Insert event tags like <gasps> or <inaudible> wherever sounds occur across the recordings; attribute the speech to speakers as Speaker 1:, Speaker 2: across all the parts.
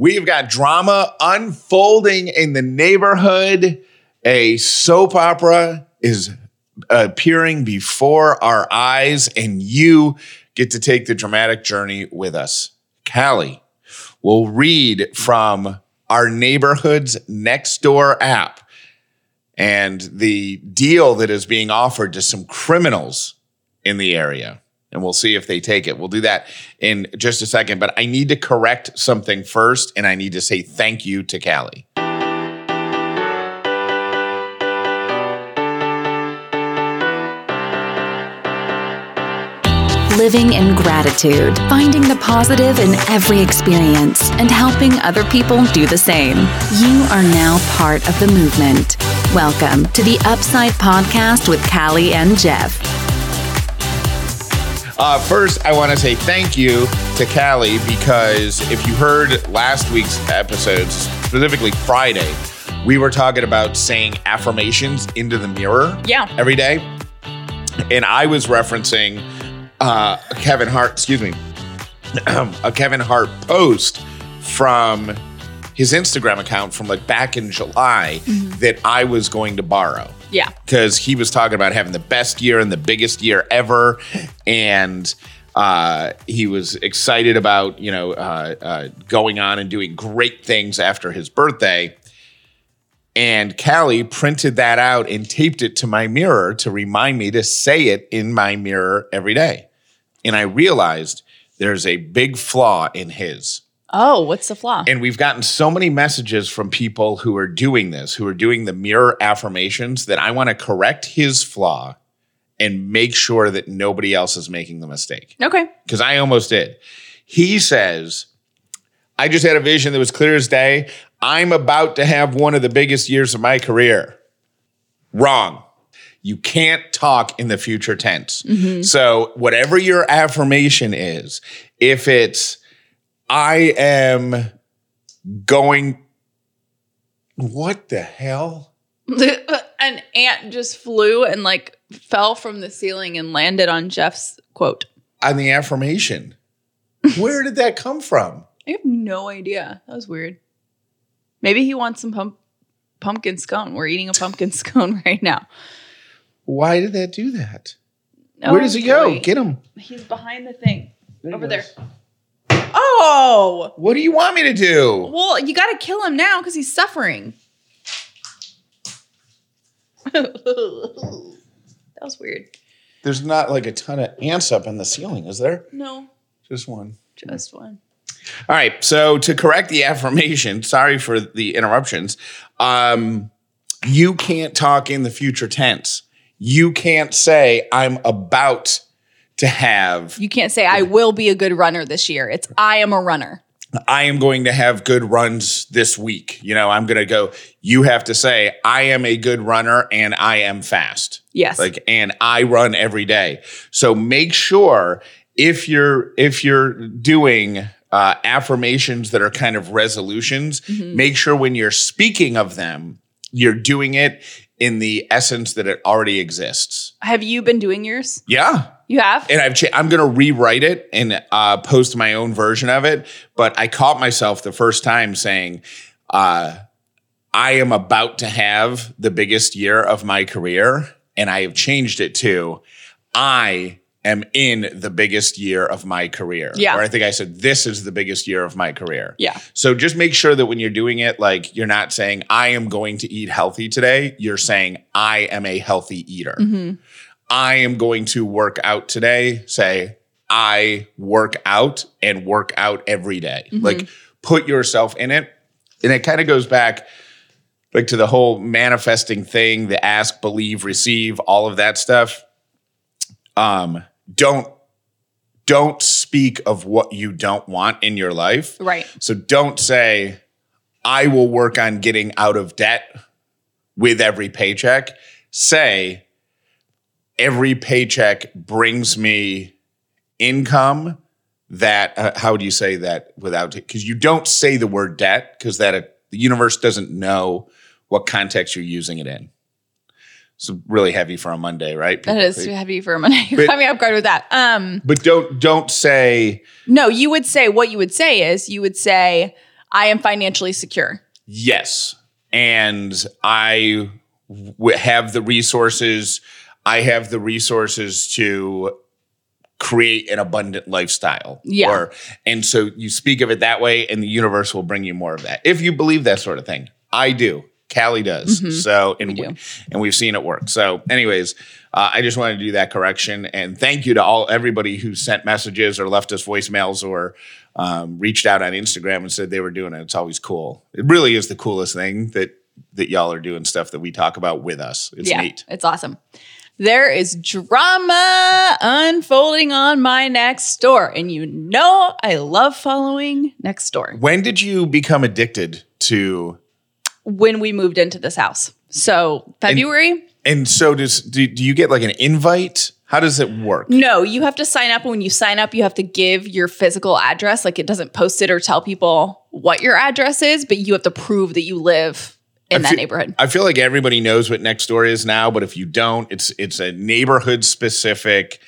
Speaker 1: We've got drama unfolding in the neighborhood. A soap opera is appearing before our eyes, and you get to take the dramatic journey with us. Callie will read from our neighborhood's next door app and the deal that is being offered to some criminals in the area. And we'll see if they take it. We'll do that in just a second. But I need to correct something first, and I need to say thank you to Callie.
Speaker 2: living in gratitude, finding the positive in every experience, and helping other people do the same. You are now part of the movement. Welcome to the Upside Podcast with Callie and Jeff.
Speaker 1: Uh, first, I want to say thank you to Callie because if you heard last week's episodes, specifically Friday, we were talking about saying affirmations into the mirror
Speaker 3: Yeah.
Speaker 1: every day. And I was referencing uh, Kevin Hart, excuse me, <clears throat> a Kevin Hart post from his Instagram account from like back in July that I was going to borrow
Speaker 3: Yeah.
Speaker 1: because he was talking about having the best year and the biggest year ever, and uh, he was excited about you know uh, uh, going on and doing great things after his birthday. And Callie printed that out and taped it to my mirror to remind me to say it in my mirror every day. And I realized there's a big flaw in his.
Speaker 3: Oh, what's the flaw?
Speaker 1: And we've gotten so many messages from people who are doing this, who are doing the mirror affirmations, that I want to correct his flaw and make sure that nobody else is making the mistake.
Speaker 3: okay.
Speaker 1: Because I almost did. He says, I just had a vision that was clear as day. I'm about to have one of the biggest years of my career. Wrong. You can't talk in the future tense. Mm-hmm. So, whatever your affirmation is, if it's, I am going, what the hell? <laughs>
Speaker 3: An ant just flew and like fell from the ceiling and landed on Jeff's quote.
Speaker 1: On the affirmation. <laughs> Where did that come from?
Speaker 3: I have no idea. That was weird. Maybe he wants some pump- pumpkin scone. We're eating a pumpkin <laughs> scone right now.
Speaker 1: Why did that do that?
Speaker 3: Oh,
Speaker 1: Where does he go? Get him.
Speaker 3: He's behind the thing over there. Oh,
Speaker 1: What do you want me to do?
Speaker 3: well, you got to kill him now because he's suffering. <laughs> that was weird.
Speaker 1: There's not like a ton of ants up in the ceiling, is there?
Speaker 3: No,
Speaker 1: Just one.
Speaker 3: just one.
Speaker 1: All right. So to correct the affirmation, <laughs> sorry for the interruptions. Um, you can't talk in the future tense. You can't say I'm about to have.
Speaker 3: You can't say I will be a good runner this year. It's I am a runner.
Speaker 1: I am going to have good runs this week. You know, I'm going to go. You have to say I am a good runner and I am fast.
Speaker 3: Yes.
Speaker 1: like and i run every day so make sure if you're if you're doing uh, affirmations that are kind of resolutions make sure when you're speaking of them you're doing it in the essence that it already exists
Speaker 3: Have you been doing yours?
Speaker 1: yeah
Speaker 3: You have?
Speaker 1: and I've cha- I'm gonna rewrite it and uh, post my own version of it. But I caught myself the first time saying, uh, "I am about to have the biggest year of my career," and I have changed it to, "I." Am in the biggest year of my career.
Speaker 3: Yeah.
Speaker 1: Or I think I said, this is the biggest year of my career.
Speaker 3: Yeah.
Speaker 1: So just make sure that when you're doing it, like you're not saying, I am going to eat healthy today. You're saying, I am a healthy eater. I am going to work out today. Say, I work out and work out every day. Like put yourself in it. And it kind of goes back like to the whole manifesting thing, the ask, believe, receive, all of that stuff. Um, don't don't speak of what you don't want in your life.
Speaker 3: Right.
Speaker 1: So don't say, I will work on getting out of debt with every paycheck. Say, every paycheck brings me income that, uh, how would you say that without, because you don't say the word debt because that uh, the universe doesn't know what context you're using it in. It's really heavy for a Monday, right?
Speaker 3: That is too heavy for a Monday. You
Speaker 1: But-
Speaker 3: caught me off guard with that. Um,
Speaker 1: But don't don't say
Speaker 3: no, you would say what you would say is you would say, I am financially secure.
Speaker 1: Yes. And I w- have the resources. I have the resources to create an abundant lifestyle.
Speaker 3: Yeah.
Speaker 1: Or, and so you speak of it that way, and the universe will bring you more of that. If you believe that sort of thing, I do. Callie does. So, and,
Speaker 3: we,
Speaker 1: we and we've seen it work. So, anyways, uh, I just wanted to do that correction. And thank you to all everybody who sent messages or left us voicemails or um, reached out on Instagram and said they were doing it. It's always cool. It really is the coolest thing that that y'all are doing stuff that we talk about with us. It's
Speaker 3: yeah,
Speaker 1: neat.
Speaker 3: it's awesome. There is drama unfolding on my next door, and you know I love following next door.
Speaker 1: When did you become addicted to?
Speaker 3: When we moved into this house, so February.
Speaker 1: And so does do, do you get like an invite? How does it work?
Speaker 3: No, you have to sign up. And when you sign up, you have to give your physical address. Like it doesn't post it or tell people what your address is, but you have to prove that you live in
Speaker 1: I
Speaker 3: that
Speaker 1: feel-
Speaker 3: neighborhood.
Speaker 1: I feel like everybody knows what next door is now, but if you don't, it's it's a neighborhood specific,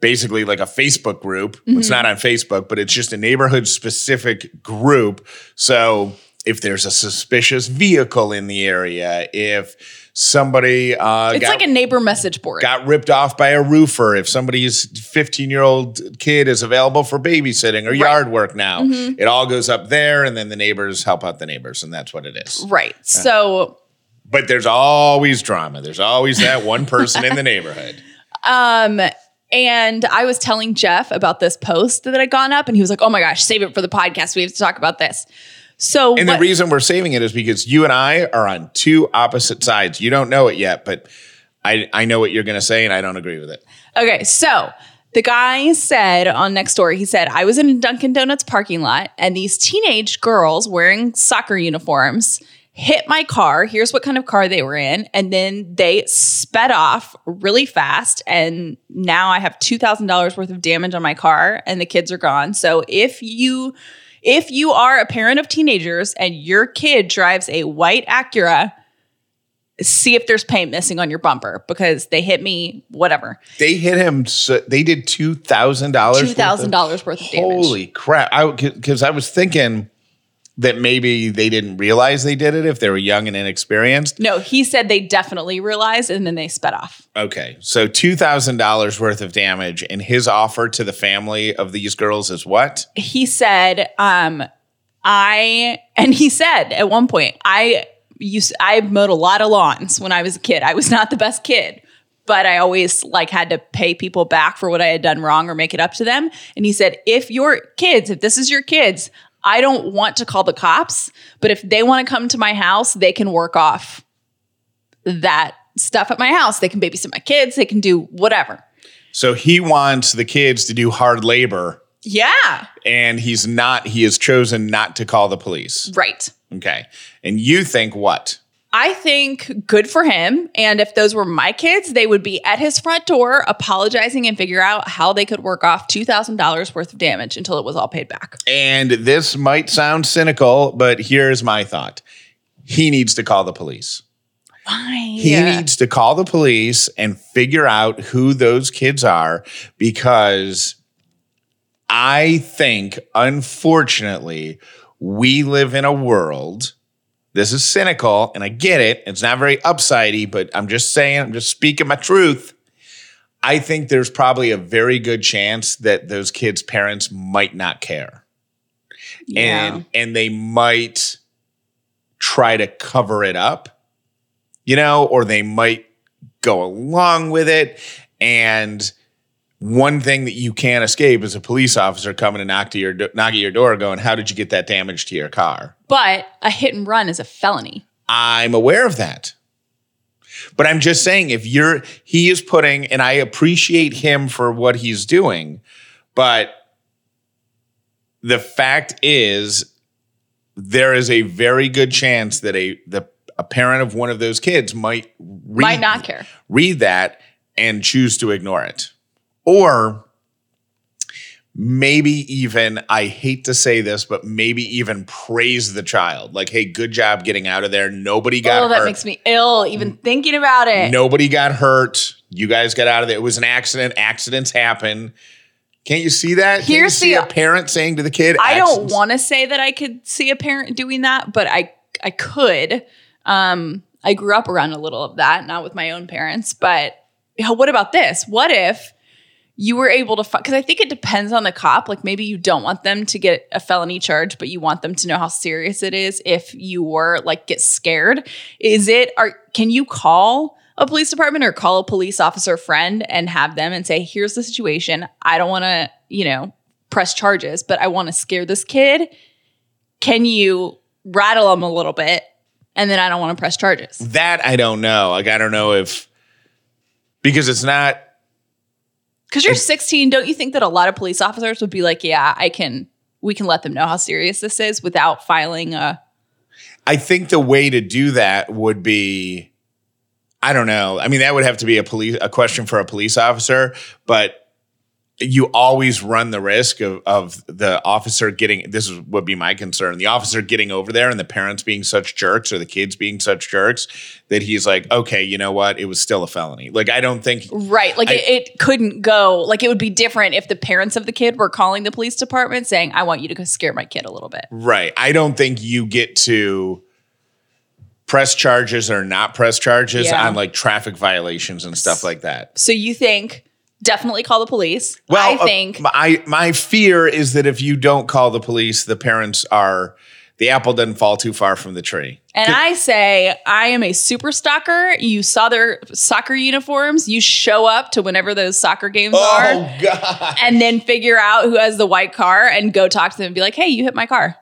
Speaker 1: basically like a Facebook group.
Speaker 3: Mm-hmm.
Speaker 1: It's not on Facebook, but it's just a neighborhood specific group. So if there's a suspicious vehicle in the area, if somebody uh,
Speaker 3: It's
Speaker 1: got,
Speaker 3: like a neighbor message board.
Speaker 1: got ripped off by a roofer, if somebody's 15 year old kid is available for babysitting or yard work now,
Speaker 3: Mm-hmm.
Speaker 1: it all goes up there, and then the neighbors help out the neighbors, and that's what it is.
Speaker 3: right. So
Speaker 1: But there's always drama. There's always that one person in the neighborhood. <laughs>
Speaker 3: Um, and I was telling Jeff about this post that had gone up, and he was like, "Oh my gosh, save it for the podcast. We have to talk about this." So,
Speaker 1: And
Speaker 3: what-
Speaker 1: the reason we're saving it is because you and I are on two opposite sides. You don't know it yet, but I, I know what you're going to say, and I don't agree with it.
Speaker 3: okay, so the guy said on next door, he said, "I was in a Dunkin' Donuts parking lot, and these teenage girls wearing soccer uniforms." Hit my car. Here's what kind of car they were in. And then they sped off really fast. And now I have $2,000 worth of damage on my car, and the kids are gone. So if you if you are a parent of teenagers and your kid drives a white Acura, see if there's paint missing on your bumper because they hit me, whatever.
Speaker 1: They hit him. So they did two thousand dollars.
Speaker 3: Two thousand dollars worth of damage.
Speaker 1: Holy crap! I because I was thinking that maybe they didn't realize they did it if they were young and inexperienced.
Speaker 3: No, he said they definitely realized and then they sped off.
Speaker 1: Okay, so two thousand dollars worth of damage, and his offer to the family of these girls is what?
Speaker 3: He said, um, I and he said at one point, I used I mowed a lot of lawns when I was a kid. I was not the best kid. But I always like had to pay people back for what I had done wrong or make it up to them. And he said, if your kids, if this is your kids, I don't want to call the cops, but if they want to come to my house, they can work off that stuff at my house. They can babysit my kids, they can do whatever.
Speaker 1: So he wants the kids to do hard labor,
Speaker 3: Yeah.
Speaker 1: and he's not. He has chosen not to call the police.
Speaker 3: Right.
Speaker 1: Okay, and you think what?
Speaker 3: I think good for him. And if those were my kids, they would be at his front door apologizing and figure out how they could work off $2,000 worth of damage until it was all paid back.
Speaker 1: And this might sound cynical, but here's my thought: he needs to call the police.
Speaker 3: Why?
Speaker 1: He needs to call the police and figure out who those kids are because I think, unfortunately, we live in a world. This is cynical, and I get it. It's not very upsidey, but I'm just saying, I'm just speaking my truth. I think there's probably a very good chance that those kids' parents might not care and and they might try to cover it up you know or they might go along with it and one thing that you can't escape is a police officer coming to knock to your knock at your door going how did you get that damage to your car
Speaker 3: but a hit and run is a felony.
Speaker 1: i'm aware of that but i'm just saying if you're he is putting and i appreciate him for what he's doing but the fact is there is a very good chance that a the a parent of one of those kids might read,
Speaker 3: Might not care.
Speaker 1: read that and choose to ignore it or maybe even i hate to say this but maybe even praise the child like hey good job getting out of there nobody got hurt.
Speaker 3: Oh, that
Speaker 1: hurt
Speaker 3: makes me ill even thinking about it.
Speaker 1: Nobody got hurt. You guys got out of there. It was an accident. Accidents happen. Can't you see that? Can't
Speaker 3: Here's
Speaker 1: you see
Speaker 3: the-
Speaker 1: a parent saying to the kid,
Speaker 3: I don't want to say that I could see a parent doing that, but I I could. Um, I grew up around a little of that, not with my own parents, but what about this? What if you were able to because I think it depends on the cop. Like maybe you don't want them to get a felony charge, but you want them to know how serious it is if you were like get scared. Is it are can you call a police department or call a police officer friend and have them and say, here's the situation. I don't want to, you know, press charges, but I want to scare this kid. Can you rattle them a little bit? And then I don't want to press charges.
Speaker 1: That I don't know. Like I don't know if because it's not
Speaker 3: Because you're 16, don't you think that a lot of police officers would be like, yeah, I can, we can let them know how serious this is without filing a.
Speaker 1: I think the way to do that would be I don't know. I mean, that would have to be a police a question for a police officer, but you always run the risk of, of the officer getting this is would be my concern the officer getting over there and the parents being such jerks or the kids being such jerks that he's like okay you know what it was still a felony like i don't think
Speaker 3: Right. Like
Speaker 1: I-
Speaker 3: it, it couldn't go, like it would be different if the parents of the kid were calling the police department saying, I want you to go scare my kid a little bit.
Speaker 1: right i don't think you get to press charges or not press charges
Speaker 3: Yeah.
Speaker 1: on like traffic violations and stuff like that
Speaker 3: So you think definitely call the police.
Speaker 1: Well,
Speaker 3: I
Speaker 1: uh,
Speaker 3: think
Speaker 1: my my fear is that if you don't call the police, the parents are the apple doesn't fall too far from the tree.
Speaker 3: And I say, I am a super stalker. You saw their soccer uniforms. You show up to whenever those soccer games are <laughs>
Speaker 1: Oh God!
Speaker 3: and then figure out who has the white car and go talk to them and be like, hey, you hit my car.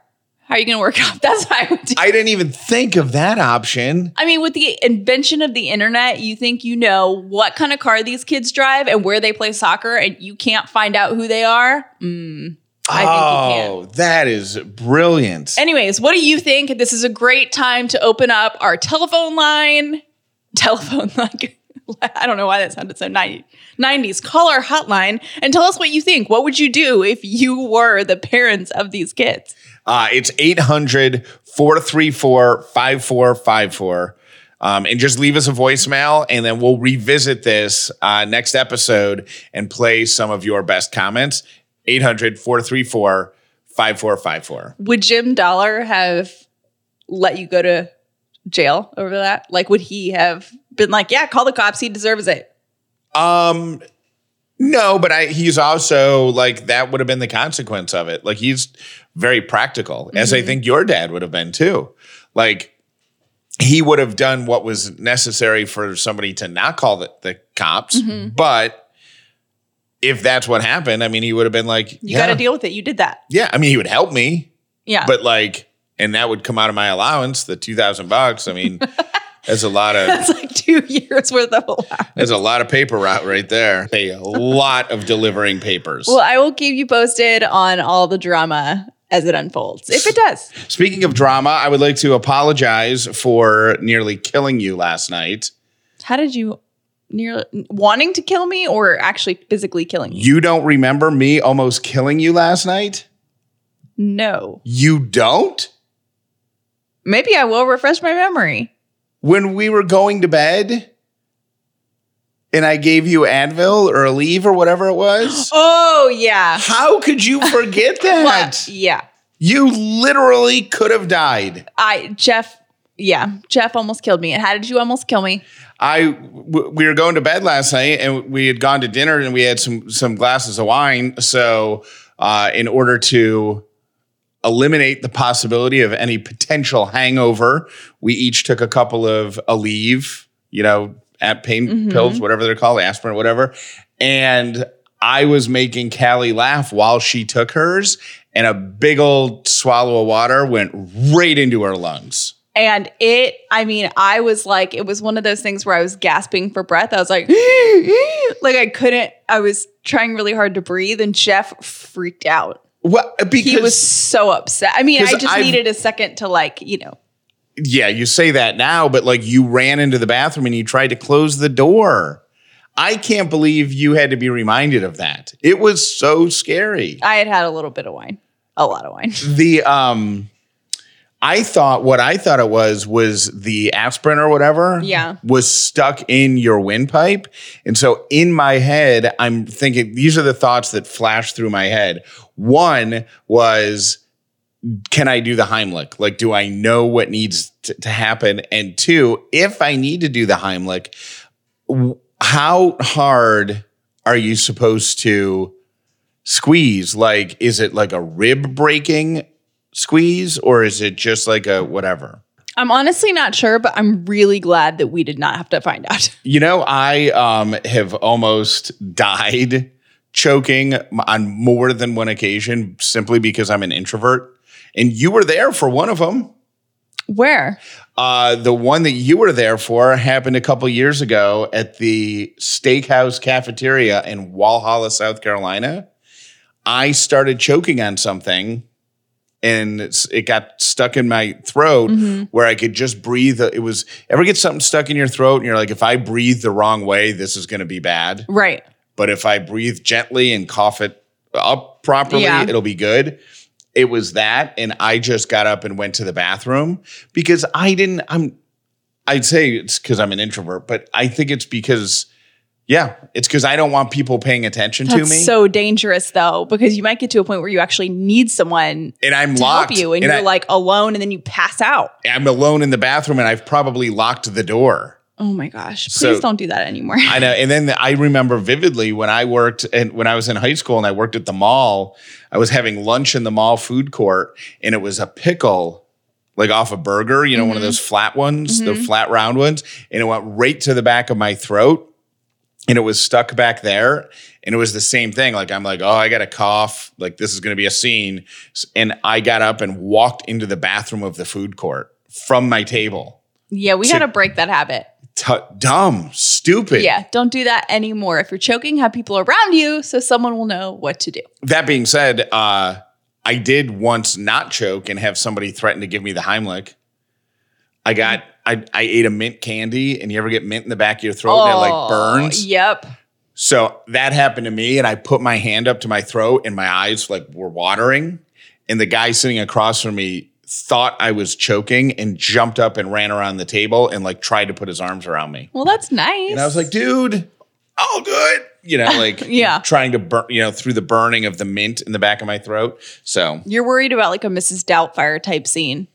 Speaker 3: How are you going to work out? <laughs> That's what I would do.
Speaker 1: I didn't even think of that option.
Speaker 3: I mean, with the invention of the internet, you think you know what kind of car these kids drive and where they play soccer, and you can't find out who they are? Mm, I think you can.
Speaker 1: oh, that is brilliant.
Speaker 3: Anyways, what do you think? This is a great time to open up our telephone line. <laughs> Telephone line. <laughs> I don't know why that sounded so 90, 90s. Call our hotline and tell us what you think. What would you do if you were the parents of these kids?
Speaker 1: Uh, it's 800 434 5454. Um, and just leave us a voicemail, and then we'll revisit this uh, next episode and play some of your best comments. 800 434 5454.
Speaker 3: Would Jim Dauler have let you go to jail over that? Like, would he have been like, yeah, call the cops. He deserves it.
Speaker 1: Um, no, but I he's also like that would have been the consequence of it. Like he's very practical, as I mm-hmm. think your dad would have been too. Like he would have done what was necessary for somebody to not call the, the cops, mm-hmm. but if that's what happened, I mean, he would have been like,
Speaker 3: You
Speaker 1: yeah,
Speaker 3: got to deal with it. You did that.
Speaker 1: yeah. I mean, he would help me,
Speaker 3: Yeah.
Speaker 1: but like, and that would come out of my allowance, the two thousand bucks. I mean, <laughs> that's a lot of
Speaker 3: that's like two years worth of allowance.
Speaker 1: There's a lot of paper route right there. A lot of delivering papers.
Speaker 3: Well, I will keep you posted on all the drama as it unfolds, if it does.
Speaker 1: Speaking of drama, I would like to apologize for nearly killing you last night.
Speaker 3: How did you nearly wanting to kill me or actually physically killing me?
Speaker 1: You don't remember me almost killing you last night?
Speaker 3: No.
Speaker 1: You don't?
Speaker 3: Maybe I will refresh my memory.
Speaker 1: When we were going to bed and I gave you Advil or Aleve or whatever it was? <gasps>
Speaker 3: Oh, yeah.
Speaker 1: How could you forget <laughs>
Speaker 3: Well,
Speaker 1: that?
Speaker 3: yeah.
Speaker 1: You literally could have died.
Speaker 3: I, Jeff, yeah, Jeff almost killed me. And how did you almost kill me?
Speaker 1: I w- we were going to bed last night and we had gone to dinner and we had some some glasses of wine. So uh, in order to eliminate the possibility of any potential hangover, we each took a couple of Aleve, you know, at pain mm-hmm. pills, whatever they're called, aspirin, whatever. And I was making Callie laugh while she took hers, and a big old swallow of water went right into her lungs.
Speaker 3: And it, I mean, I was like, it was one of those things where I was gasping for breath. I was like, <gasps> like I couldn't, I was trying really hard to breathe, and Jeff freaked out.
Speaker 1: Well, because
Speaker 3: He was so upset. I mean, I just
Speaker 1: I've-
Speaker 3: needed a second to like, you know,
Speaker 1: yeah, you say that now, but like you ran into the bathroom and you tried to close the door. I can't believe you had to be reminded of that. It was so scary.
Speaker 3: I had had a little bit of wine, a lot of wine. <laughs>
Speaker 1: The um I thought what I thought it was was the aspirin or whatever.
Speaker 3: Yeah.
Speaker 1: Was stuck in your windpipe. And so in my head, I'm thinking these are the thoughts that flash through my head. One was, can I do the Heimlich? Like, do I know what needs to, to happen? And two, if I need to do the Heimlich, how hard are you supposed to squeeze? Like, is it like a rib breaking squeeze or is it just like a whatever?
Speaker 3: I'm honestly not sure, but I'm really glad that we did not have to find out. <laughs>
Speaker 1: You know, I um, have almost died choking on more than one occasion simply because I'm an introvert. And you were there for one of them.
Speaker 3: Where?
Speaker 1: Uh, the one that you were there for happened a couple years ago at the steakhouse cafeteria in Walhalla, South Carolina. I started choking on something and it got stuck in my throat where I could just breathe. It was ever get something stuck in your throat and you're like, if I breathe the wrong way, this is going to be bad.
Speaker 3: Right.
Speaker 1: But if I breathe gently and cough it up properly,
Speaker 3: Yeah.
Speaker 1: it'll be good. It was that. And I just got up and went to the bathroom because I didn't, I'm, I'd say it's because I'm an introvert, but I think it's because, yeah, it's because I don't want people paying attention to me.
Speaker 3: so dangerous though, because you might get to a point where you actually need someone
Speaker 1: and I'm
Speaker 3: to
Speaker 1: locked.
Speaker 3: help you and,
Speaker 1: and
Speaker 3: you're
Speaker 1: I,
Speaker 3: like alone and then you pass out.
Speaker 1: I'm alone in the bathroom and I've probably locked the door.
Speaker 3: Oh my gosh. Please
Speaker 1: So-
Speaker 3: don't do that anymore.
Speaker 1: I know. And then I remember vividly when I worked and when I was in high school and I worked at the mall, I was having lunch in the mall food court and it was a pickle like off a burger, you know, one of mm-hmm. those flat ones, the mm-hmm. flat round ones, and it went right to the back of my throat and it was stuck back there and it was the same thing like i'm like oh i got a cough like this is going to be a scene and i got up and walked into the bathroom of the food court from my table
Speaker 3: yeah, we got to break that habit.
Speaker 1: T- dumb stupid
Speaker 3: Yeah, don't do that anymore. If you're choking, have people around you so someone will know what to do.
Speaker 1: that being said uh i did once not choke and have somebody threaten to give me the heimlich i got I, I ate a mint candy and you ever get mint in the back of your throat and it like burns
Speaker 3: Yep.
Speaker 1: So that happened to me, and I put my hand up to my throat, and my eyes like were watering. And the guy sitting across from me thought I was choking and jumped up and ran around the table and like tried to put his arms around me.
Speaker 3: Well, that's nice.
Speaker 1: And I was like, dude, all good. You know, like <laughs>
Speaker 3: Yeah.
Speaker 1: trying to burn, you know, through the burning of the mint in the back of my throat. So
Speaker 3: You're worried about like a Mrs. Doubtfire type scene.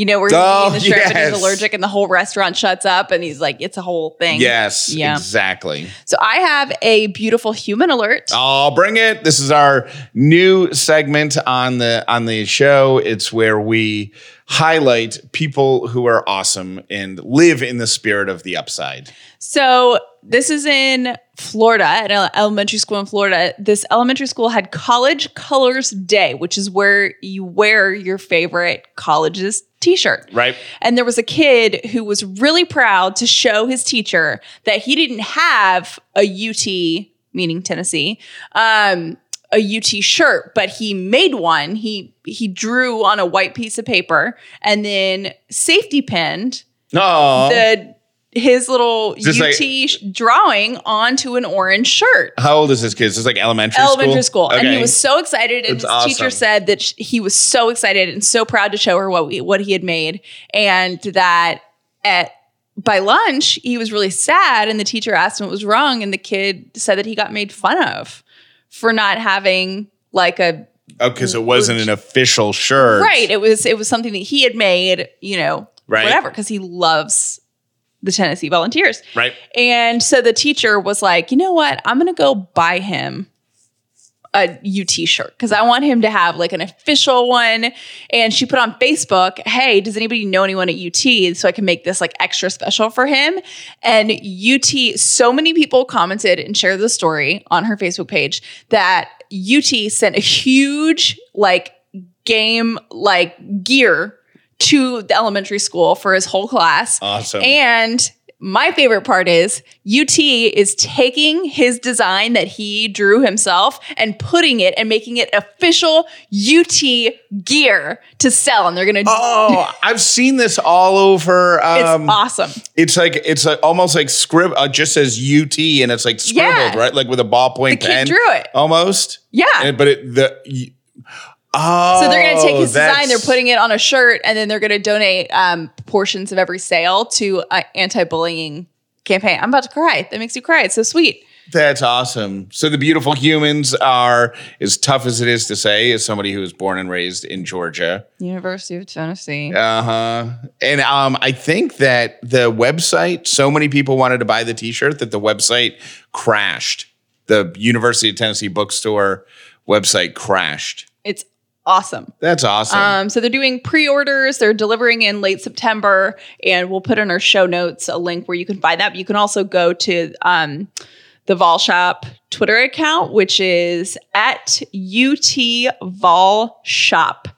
Speaker 3: You know, where
Speaker 1: Oh,
Speaker 3: he's eating the shrimp and he's allergic and the whole restaurant shuts up and he's like, it's a whole thing.
Speaker 1: yes,
Speaker 3: Yeah.
Speaker 1: exactly.
Speaker 3: So I have a beautiful human alert.
Speaker 1: I'll bring it. This is our new segment on the on the show. It's where we highlight people who are awesome and live in the spirit of the upside.
Speaker 3: So this is in Florida, at an elementary school in Florida. This elementary school had College Colors Day, which is where you wear your favorite college's t-shirt.
Speaker 1: Right?
Speaker 3: And there was a kid who was really proud to show his teacher that he didn't have a UT, meaning Tennessee, um, a UT shirt, but he made one. He he drew on a white piece of paper and then safety pinned
Speaker 1: No.
Speaker 3: the his little UT
Speaker 1: like-
Speaker 3: drawing onto an orange shirt.
Speaker 1: How old is this kid? Is this like elementary,
Speaker 3: Elementary school, and he was so excited. And
Speaker 1: That's
Speaker 3: his
Speaker 1: awesome.
Speaker 3: teacher said that sh- he was so excited and so proud to show her what we, what he had made, and that at by lunch he was really sad. And the teacher asked him what was wrong, and the kid said that he got made fun of for not having like a
Speaker 1: Oh, because it wasn't an official shirt.
Speaker 3: right. It was it was something that he had made, you know,
Speaker 1: Right.
Speaker 3: whatever, because he loves the Tennessee Volunteers.
Speaker 1: Right.
Speaker 3: And so the teacher was like, you know what? I'm going to go buy him a UT shirt because I want him to have like an official one. And she put on Facebook, hey, does anybody know anyone at UT so I can make this like extra special for him? And UT, so many people commented and shared the story on her Facebook page that UT sent a huge like game like gear to the elementary school for his whole class.
Speaker 1: Awesome.
Speaker 3: And my favorite part is UT is taking his design that he drew himself and putting it and making it official UT gear to sell. And they're going to,
Speaker 1: Oh, <laughs> I've seen this all over.
Speaker 3: it's
Speaker 1: Um,
Speaker 3: awesome.
Speaker 1: it's like it's like almost like scribble. Uh, just says UT and it's like scribbled,
Speaker 3: Yeah.
Speaker 1: right? Like with a ballpoint
Speaker 3: The
Speaker 1: pen.
Speaker 3: drew it.
Speaker 1: almost.
Speaker 3: Yeah.
Speaker 1: And- but it the Oh,
Speaker 3: So they're going to take his design, they're putting it on a shirt, and then they're going to donate um, portions of every sale to an anti-bullying campaign. I'm about to cry. That makes you cry. It's so sweet.
Speaker 1: That's awesome. So the beautiful humans are as tough as it is to say, as somebody who was born and raised in Georgia.
Speaker 3: University of Tennessee.
Speaker 1: Uh huh. And um, I think that the website, so many people wanted to buy the T-shirt that the website crashed. The University of Tennessee bookstore website crashed.
Speaker 3: It's awesome.
Speaker 1: That's awesome.
Speaker 3: Um, so they're doing pre-orders. They're delivering in late September, and we'll put in our show notes a link where you can buy that. But you can also go to um, the Vol Shop Twitter account, which is at UT Vol Shop,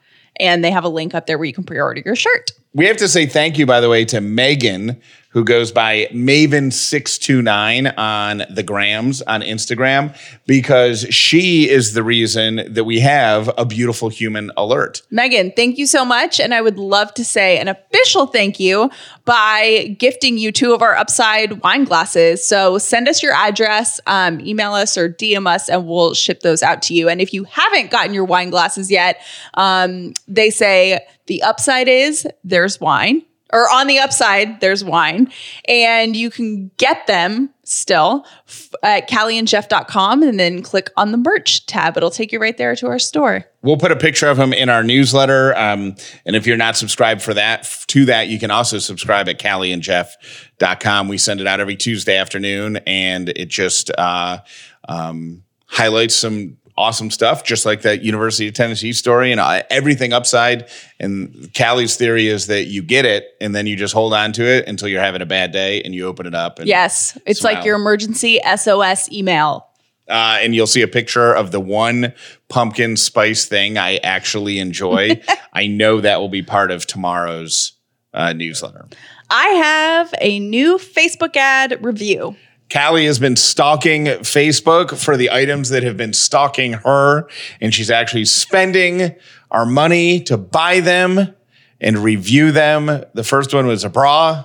Speaker 3: and they have a link up there where you can pre-order your shirt.
Speaker 1: we have to say thank you, by the way, to Megan, who goes by Maven629 on the grams on Instagram, because she is the reason that we have a beautiful human alert.
Speaker 3: Megan, thank you so much. And I would love to say an official thank you by gifting you two of our upside wine glasses. So send us your address, um, email us, or DM us, and we'll ship those out to you. And if you haven't gotten your wine glasses yet, um, they say the upside is there's wine. Or on the upside, there's wine, and you can get them still at callieandjeff.com and then click on the merch tab. It'll take you right there to our store.
Speaker 1: We'll put a picture of them in our newsletter. Um, and if you're not subscribed for that, to that, you can also subscribe at callieandjeff.com. We send it out every Tuesday afternoon and it just uh, um, highlights some awesome stuff, just like that University of Tennessee story and uh, everything upside. And Callie's theory is that you get it and then you just hold on to it until you're having a bad day and you open it up. And,
Speaker 3: Yes, it's
Speaker 1: Smile.
Speaker 3: like your emergency SOS email.
Speaker 1: uh, and you'll see a picture of the one pumpkin spice thing I actually enjoy. <laughs> I know that will be part of tomorrow's uh, newsletter.
Speaker 3: I have a new Facebook ad review.
Speaker 1: Callie has been stalking Facebook for the items that have been stalking her, and she's actually spending our money to buy them and review them. The first one was a bra,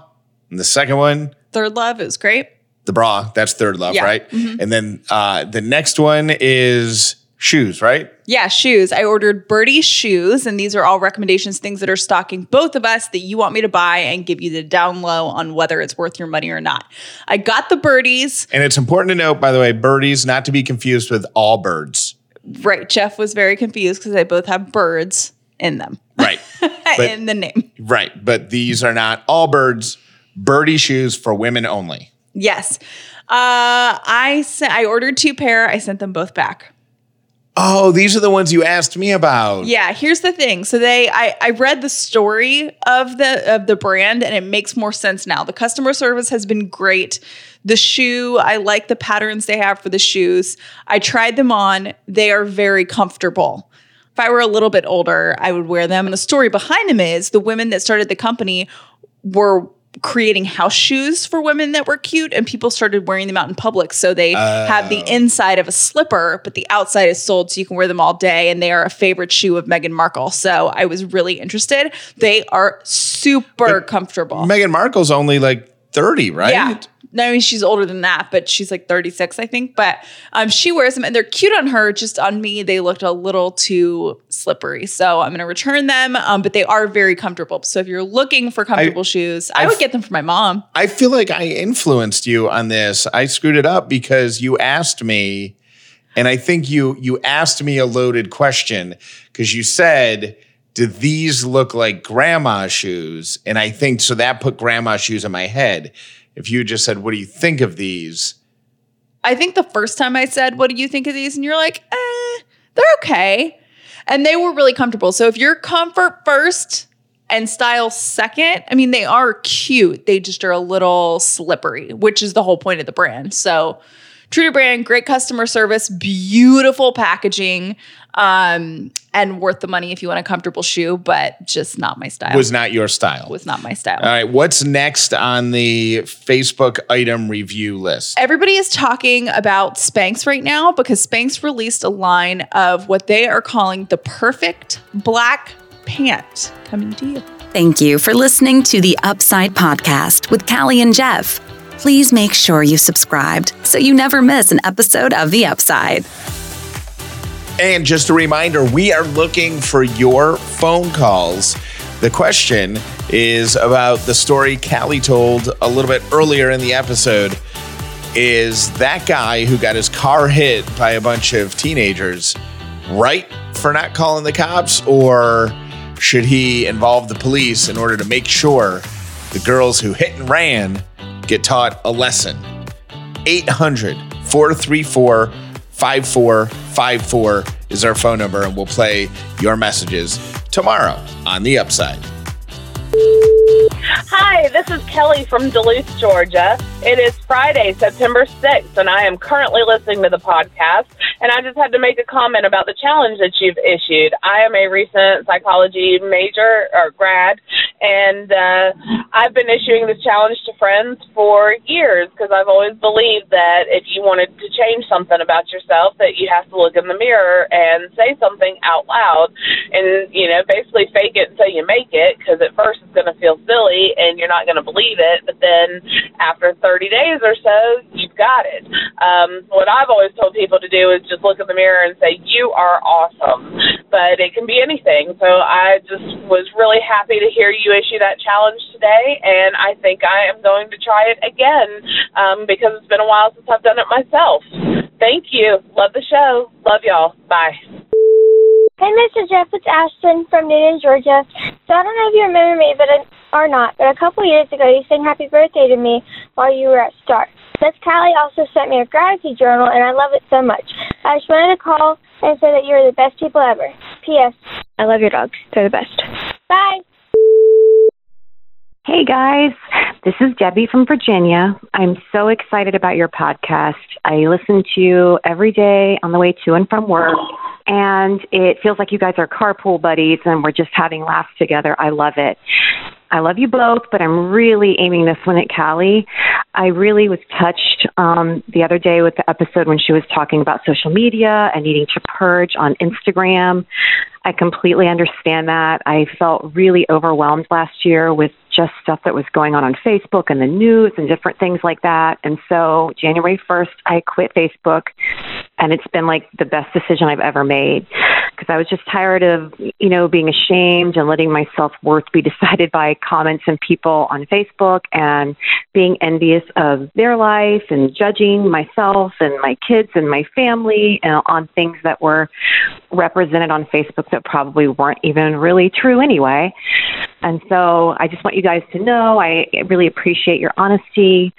Speaker 1: and the second one,
Speaker 3: Third Love, it was great.
Speaker 1: the bra. That's third love,
Speaker 3: Yeah.
Speaker 1: right? And then uh, the next one is shoes, right?
Speaker 3: Yeah, shoes. I ordered Birdie shoes, and these are all recommendations, things that are stocking both of us that you want me to buy and give you the down low on whether it's worth your money or not. I got the birdies.
Speaker 1: And it's important to note, by the way, birdies not to be confused with all birds.
Speaker 3: Right. Jeff was very confused because they both have birds in them,
Speaker 1: Right. <laughs> But-
Speaker 3: in the name.
Speaker 1: right. But these are not all birds. Birdie shoes for women only.
Speaker 3: Yes. Uh, I sent, I ordered two pair. I sent them both back.
Speaker 1: Oh, these are the ones you asked me about.
Speaker 3: Yeah, here's the thing. So they I, I read the story of the of the brand and it makes more sense now. The customer service has been great. The shoe, I like the patterns they have for the shoes. I tried them on. They are very comfortable. If I were a little bit older, I would wear them. And the story behind them is the women that started the company were creating house shoes for women that were cute and people started wearing them out in public. So they have the oh. inside of a slipper but the outside is sold so you can wear them all day and they are a favorite shoe of Meghan Markle. So I was really interested. They are super comfortable.
Speaker 1: Meghan Markle's only like 30, right?
Speaker 3: yeah. I mean she's older than that, but she's like 36, I think. But um, she wears them and they're cute on her. Just on me, they looked a little too slippery. So I'm gonna return them. Um, but they are very comfortable. So if you're looking for comfortable shoes, I,
Speaker 1: I've-
Speaker 3: would get them for my mom.
Speaker 1: I feel like I influenced you on this. I screwed it up because you asked me, and I think you you asked me a loaded question because you said, "Do these look like grandma shoes?" And I think so that put grandma shoes in my head. If you just said, "What do you think of these?"
Speaker 3: I think the first time I said, What do you think of these? And you're like, eh, they're okay. And they were really comfortable. So if you're comfort first and style second, I mean, they are cute. They just are a little slippery, which is the whole point of the brand. So true to brand, great customer service, beautiful packaging, um, and worth the money if you want a comfortable shoe, but just not my style.
Speaker 1: Was not your style.
Speaker 3: was not my style.
Speaker 1: All right, what's next on the Facebook item review list?
Speaker 3: Everybody is talking about Spanx right now because Spanx released a line of what they are calling the perfect black pant coming to you.
Speaker 2: Thank you for listening to the Upside Podcast with Callie and Jeff. Please make sure you subscribed so you never miss an episode of The Upside.
Speaker 1: And just a reminder, we are looking for your phone calls. The question is about the story Callie told a little bit earlier in the episode. Is that guy who got his car hit by a bunch of teenagers right for not calling the cops, or should he involve the police in order to make sure the girls who hit and ran get taught a lesson? 800 434 5454 is our phone number, and we'll play your messages tomorrow on The Upside.
Speaker 4: Hi, this is Kelly from Duluth, Georgia. It is Friday, September 6th, and I am currently listening to the podcast. And I just had to make a comment about the challenge that you've issued. I am a recent psychology major or grad, and uh, I've been issuing this challenge to friends for years because I've always believed that if you wanted to change something about yourself, that you have to look in the mirror and say something out loud, and you know, basically fake it until you make it. Because at first it's going to feel silly and you're not going to believe it, but then after 30 days or so, you've got it. Um, what I've always told people to do is just look in the mirror and say, "You are awesome," but it can be anything. So I just was really happy to hear you issue that challenge today, and I think I am going to try it again um, because it's been a while since I've done it myself. Thank you. Love the show. Love y'all. Bye.
Speaker 5: Hey, Mr. Jeff, it's Ashton from Newton, Georgia. So I don't know if you remember me, but or not, but a couple years ago you sang happy birthday to me while you were at Start. Miss Callie also sent me a gratitude journal, and I love it so much. I just wanted to call and say that you're the best people ever. P.S. I love your dogs. They're the best. Bye.
Speaker 6: Hey guys, this is Debbie from Virginia. I'm so excited about your podcast. I listen to you every day on the way to and from work, and it feels like you guys are carpool buddies and we're just having laughs together. I love it. I love you both, but I'm really aiming this one at Callie. I really was touched um, the other day with the episode when she was talking about social media and needing to purge on Instagram. I completely understand that. I felt really overwhelmed last year with just stuff that was going on on Facebook and the news and different things like that. And so January 1st, I quit Facebook, and it's been like the best decision I've ever made because I was just tired of, you know, being ashamed and letting my self worth be <laughs> decided by comments and people on Facebook and being envious of their life and judging myself and my kids and my family uh, on things that were represented on Facebook that probably weren't even really true anyway. And so I just want you guys to know I really appreciate your honesty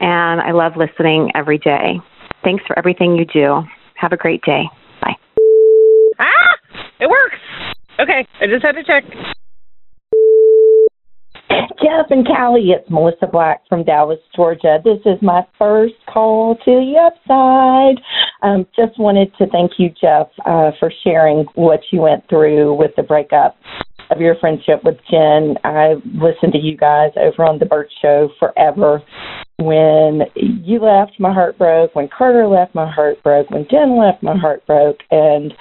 Speaker 6: and I love listening every day. Thanks for everything you do. Have a great day.
Speaker 4: It works. Okay, I just had to check.
Speaker 7: Jeff and Callie, it's Melissa Black from Dallas, Georgia. This is my first call to the upside. Um, just wanted to thank you, Jeff, uh, for sharing what you went through with the breakup of your friendship with Jen. I listened to you guys over on the Bert Show forever. When you left, my heart broke. When Carter left, my heart broke. When Jen left, my heart broke. And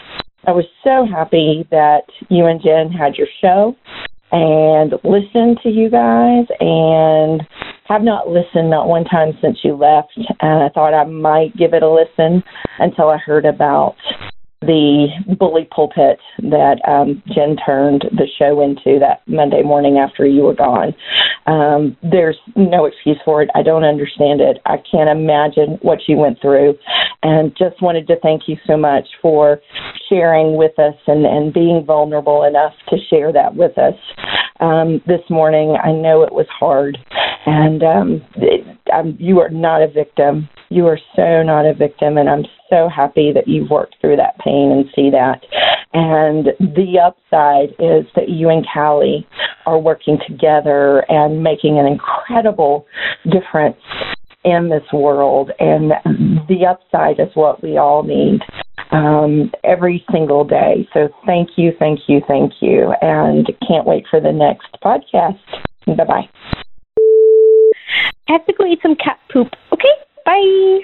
Speaker 7: I was so happy that you and Jen had your show and listened to you guys and have not listened not one time since you left and I thought I might give it a listen until I heard about the bully pulpit that um, Jen turned the show into that Monday morning after you were gone. Um, there's no excuse for it. I don't understand it. I can't imagine what you went through. And just wanted to thank you so much for sharing with us and, and being vulnerable enough to share that with us um, this morning. I know it was hard. And um, it, um, you are not a victim. You are so not a victim. And I'm so happy that you've worked through that pain and see that. And the upside is that you and Callie are working together and making an incredible difference in this world. And the upside is what we all need um, every single day. So thank you, thank you, thank you. And can't wait for the next podcast. Bye bye.
Speaker 5: I have to go eat some cat poop. Okay? Bye.